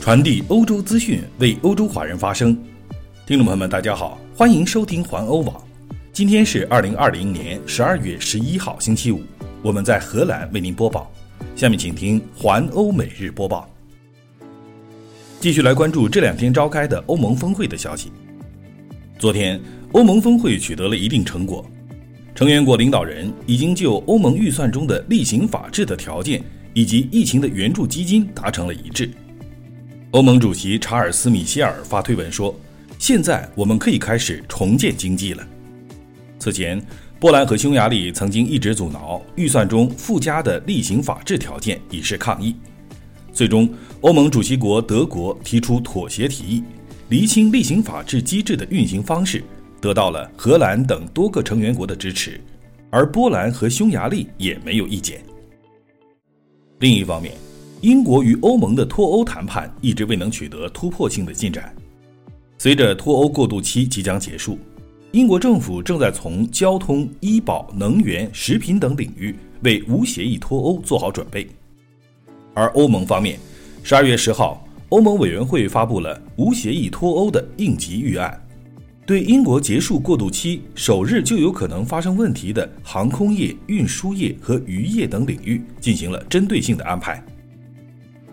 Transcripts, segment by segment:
传递欧洲资讯，为欧洲华人发声。听众朋友们，大家好，欢迎收听环欧网。今天是二零二零年十二月十一号，星期五。我们在荷兰为您播报。下面请听环欧每日播报。继续来关注这两天召开的欧盟峰会的消息。昨天，欧盟峰会取得了一定成果，成员国领导人已经就欧盟预算中的例行法治的条件以及疫情的援助基金达成了一致。欧盟主席查尔斯·米歇尔发推文说：“现在我们可以开始重建经济了。”此前，波兰和匈牙利曾经一直阻挠预算中附加的例行法治条件，以示抗议。最终，欧盟主席国德国提出妥协提议，厘清例行法治机制的运行方式，得到了荷兰等多个成员国的支持，而波兰和匈牙利也没有意见。另一方面，英国与欧盟的脱欧谈判一直未能取得突破性的进展。随着脱欧过渡期即将结束，英国政府正在从交通、医保、能源、食品等领域为无协议脱欧做好准备。而欧盟方面，十二月十号，欧盟委员会发布了无协议脱欧的应急预案，对英国结束过渡期首日就有可能发生问题的航空业、运输业和渔业等领域进行了针对性的安排。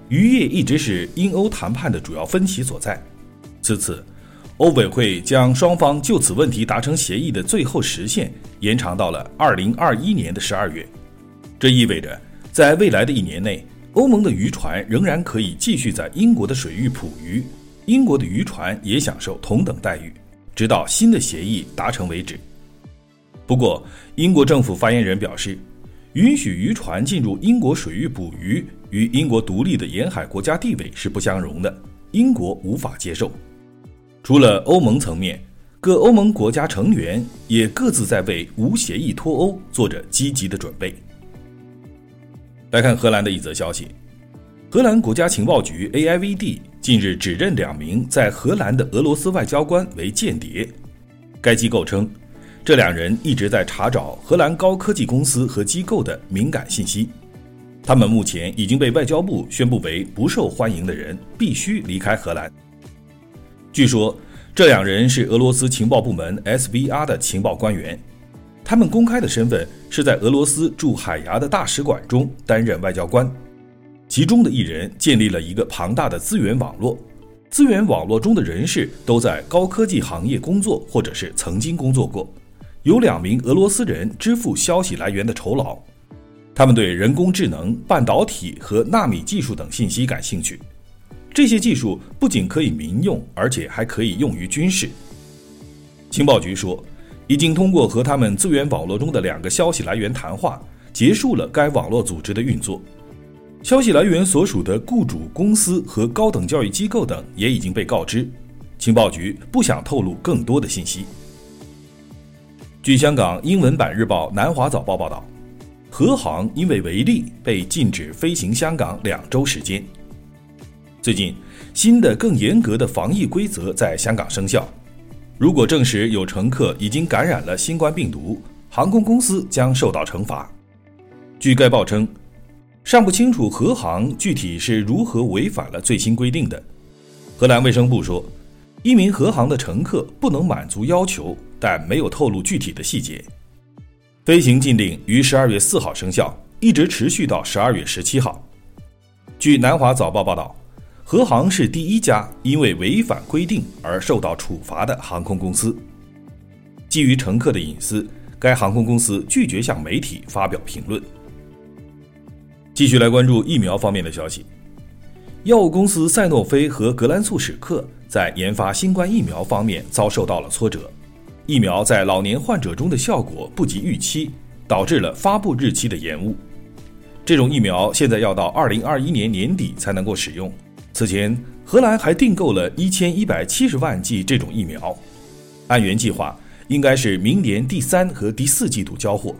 渔业一直是英欧谈判的主要分歧所在。此次，欧委会将双方就此问题达成协议的最后时限延长到了二零二一年的十二月。这意味着，在未来的一年内，欧盟的渔船仍然可以继续在英国的水域捕鱼，英国的渔船也享受同等待遇，直到新的协议达成为止。不过，英国政府发言人表示。允许渔船进入英国水域捕鱼，与英国独立的沿海国家地位是不相容的，英国无法接受。除了欧盟层面，各欧盟国家成员也各自在为无协议脱欧做着积极的准备。来看荷兰的一则消息：荷兰国家情报局 AIVD 近日指认两名在荷兰的俄罗斯外交官为间谍。该机构称。这两人一直在查找荷兰高科技公司和机构的敏感信息，他们目前已经被外交部宣布为不受欢迎的人，必须离开荷兰。据说，这两人是俄罗斯情报部门 SVR 的情报官员，他们公开的身份是在俄罗斯驻海牙的大使馆中担任外交官，其中的一人建立了一个庞大的资源网络，资源网络中的人士都在高科技行业工作，或者是曾经工作过。有两名俄罗斯人支付消息来源的酬劳，他们对人工智能、半导体和纳米技术等信息感兴趣。这些技术不仅可以民用，而且还可以用于军事。情报局说，已经通过和他们资源网络中的两个消息来源谈话，结束了该网络组织的运作。消息来源所属的雇主公司和高等教育机构等也已经被告知。情报局不想透露更多的信息。据香港英文版日报《南华早报》报道，和航因为违例被禁止飞行香港两周时间。最近，新的更严格的防疫规则在香港生效。如果证实有乘客已经感染了新冠病毒，航空公司将受到惩罚。据该报称，尚不清楚和航具体是如何违反了最新规定的。荷兰卫生部说，一名和航的乘客不能满足要求。但没有透露具体的细节。飞行禁令于十二月四号生效，一直持续到十二月十七号。据南华早报报道，和航是第一家因为违反规定而受到处罚的航空公司。基于乘客的隐私，该航空公司拒绝向媒体发表评论。继续来关注疫苗方面的消息，药物公司赛诺菲和格兰素史克在研发新冠疫苗方面遭受到了挫折。疫苗在老年患者中的效果不及预期，导致了发布日期的延误。这种疫苗现在要到二零二一年年底才能够使用。此前，荷兰还订购了一千一百七十万剂这种疫苗，按原计划应该是明年第三和第四季度交货。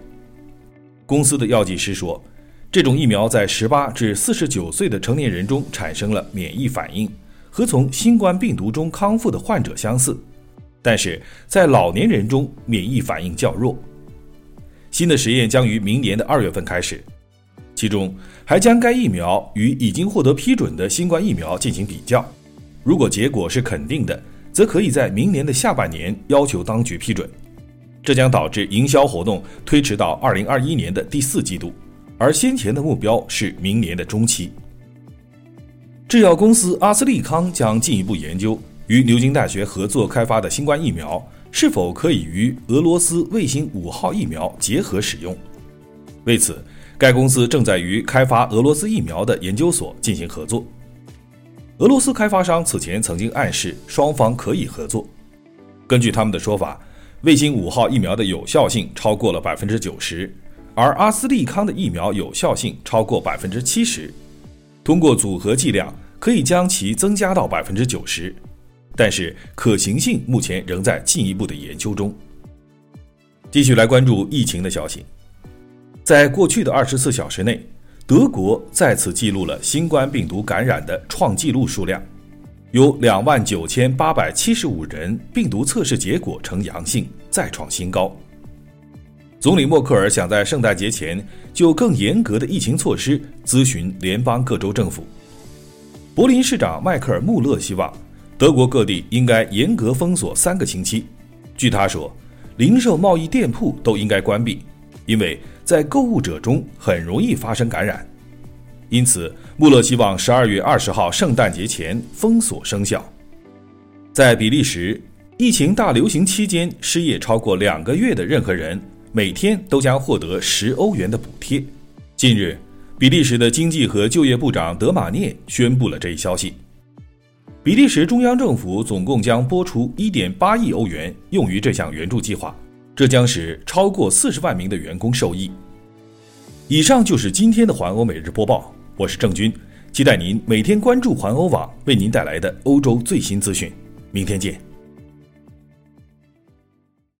公司的药剂师说，这种疫苗在十八至四十九岁的成年人中产生了免疫反应，和从新冠病毒中康复的患者相似。但是在老年人中，免疫反应较弱。新的实验将于明年的二月份开始，其中还将该疫苗与已经获得批准的新冠疫苗进行比较。如果结果是肯定的，则可以在明年的下半年要求当局批准。这将导致营销活动推迟到二零二一年的第四季度，而先前的目标是明年的中期。制药公司阿斯利康将进一步研究与牛津大学合作开发的新冠疫苗是否可以与俄罗斯卫星五号疫苗结合使用。为此，该公司正在与开发俄罗斯疫苗的研究所进行合作。俄罗斯开发商此前曾经暗示双方可以合作。根据他们的说法，卫星五号疫苗的有效性超过了百分之九十，而阿斯利康的疫苗有效性超过百分之七十。通过组合剂量可以将其增加到百分之九十，但是可行性目前仍在进一步的研究中。继续来关注疫情的消息，在过去的二十四小时内，德国再次记录了新冠病毒感染的创纪录数量，有两万九千八百七十五人病毒测试结果呈阳性，再创新高。总理默克尔想在圣诞节前就更严格的疫情措施咨询联邦各州政府。柏林市长迈克尔·穆勒希望德国各地应该严格封锁三个星期。据他说，零售贸易店铺都应该关闭，因为在购物者中很容易发生感染。因此，穆勒希望十二月二十号圣诞节前封锁生效。在比利时，疫情大流行期间失业超过两个月的任何人。每天都将获得十欧元的补贴。近日，比利时的经济和就业部长德马涅宣布了这一消息。比利时中央政府总共将拨出1.8亿欧元用于这项援助计划，这将使超过40万名的员工受益。以上就是今天的环欧每日播报，我是郑军，期待您每天关注环欧网为您带来的欧洲最新资讯。明天见。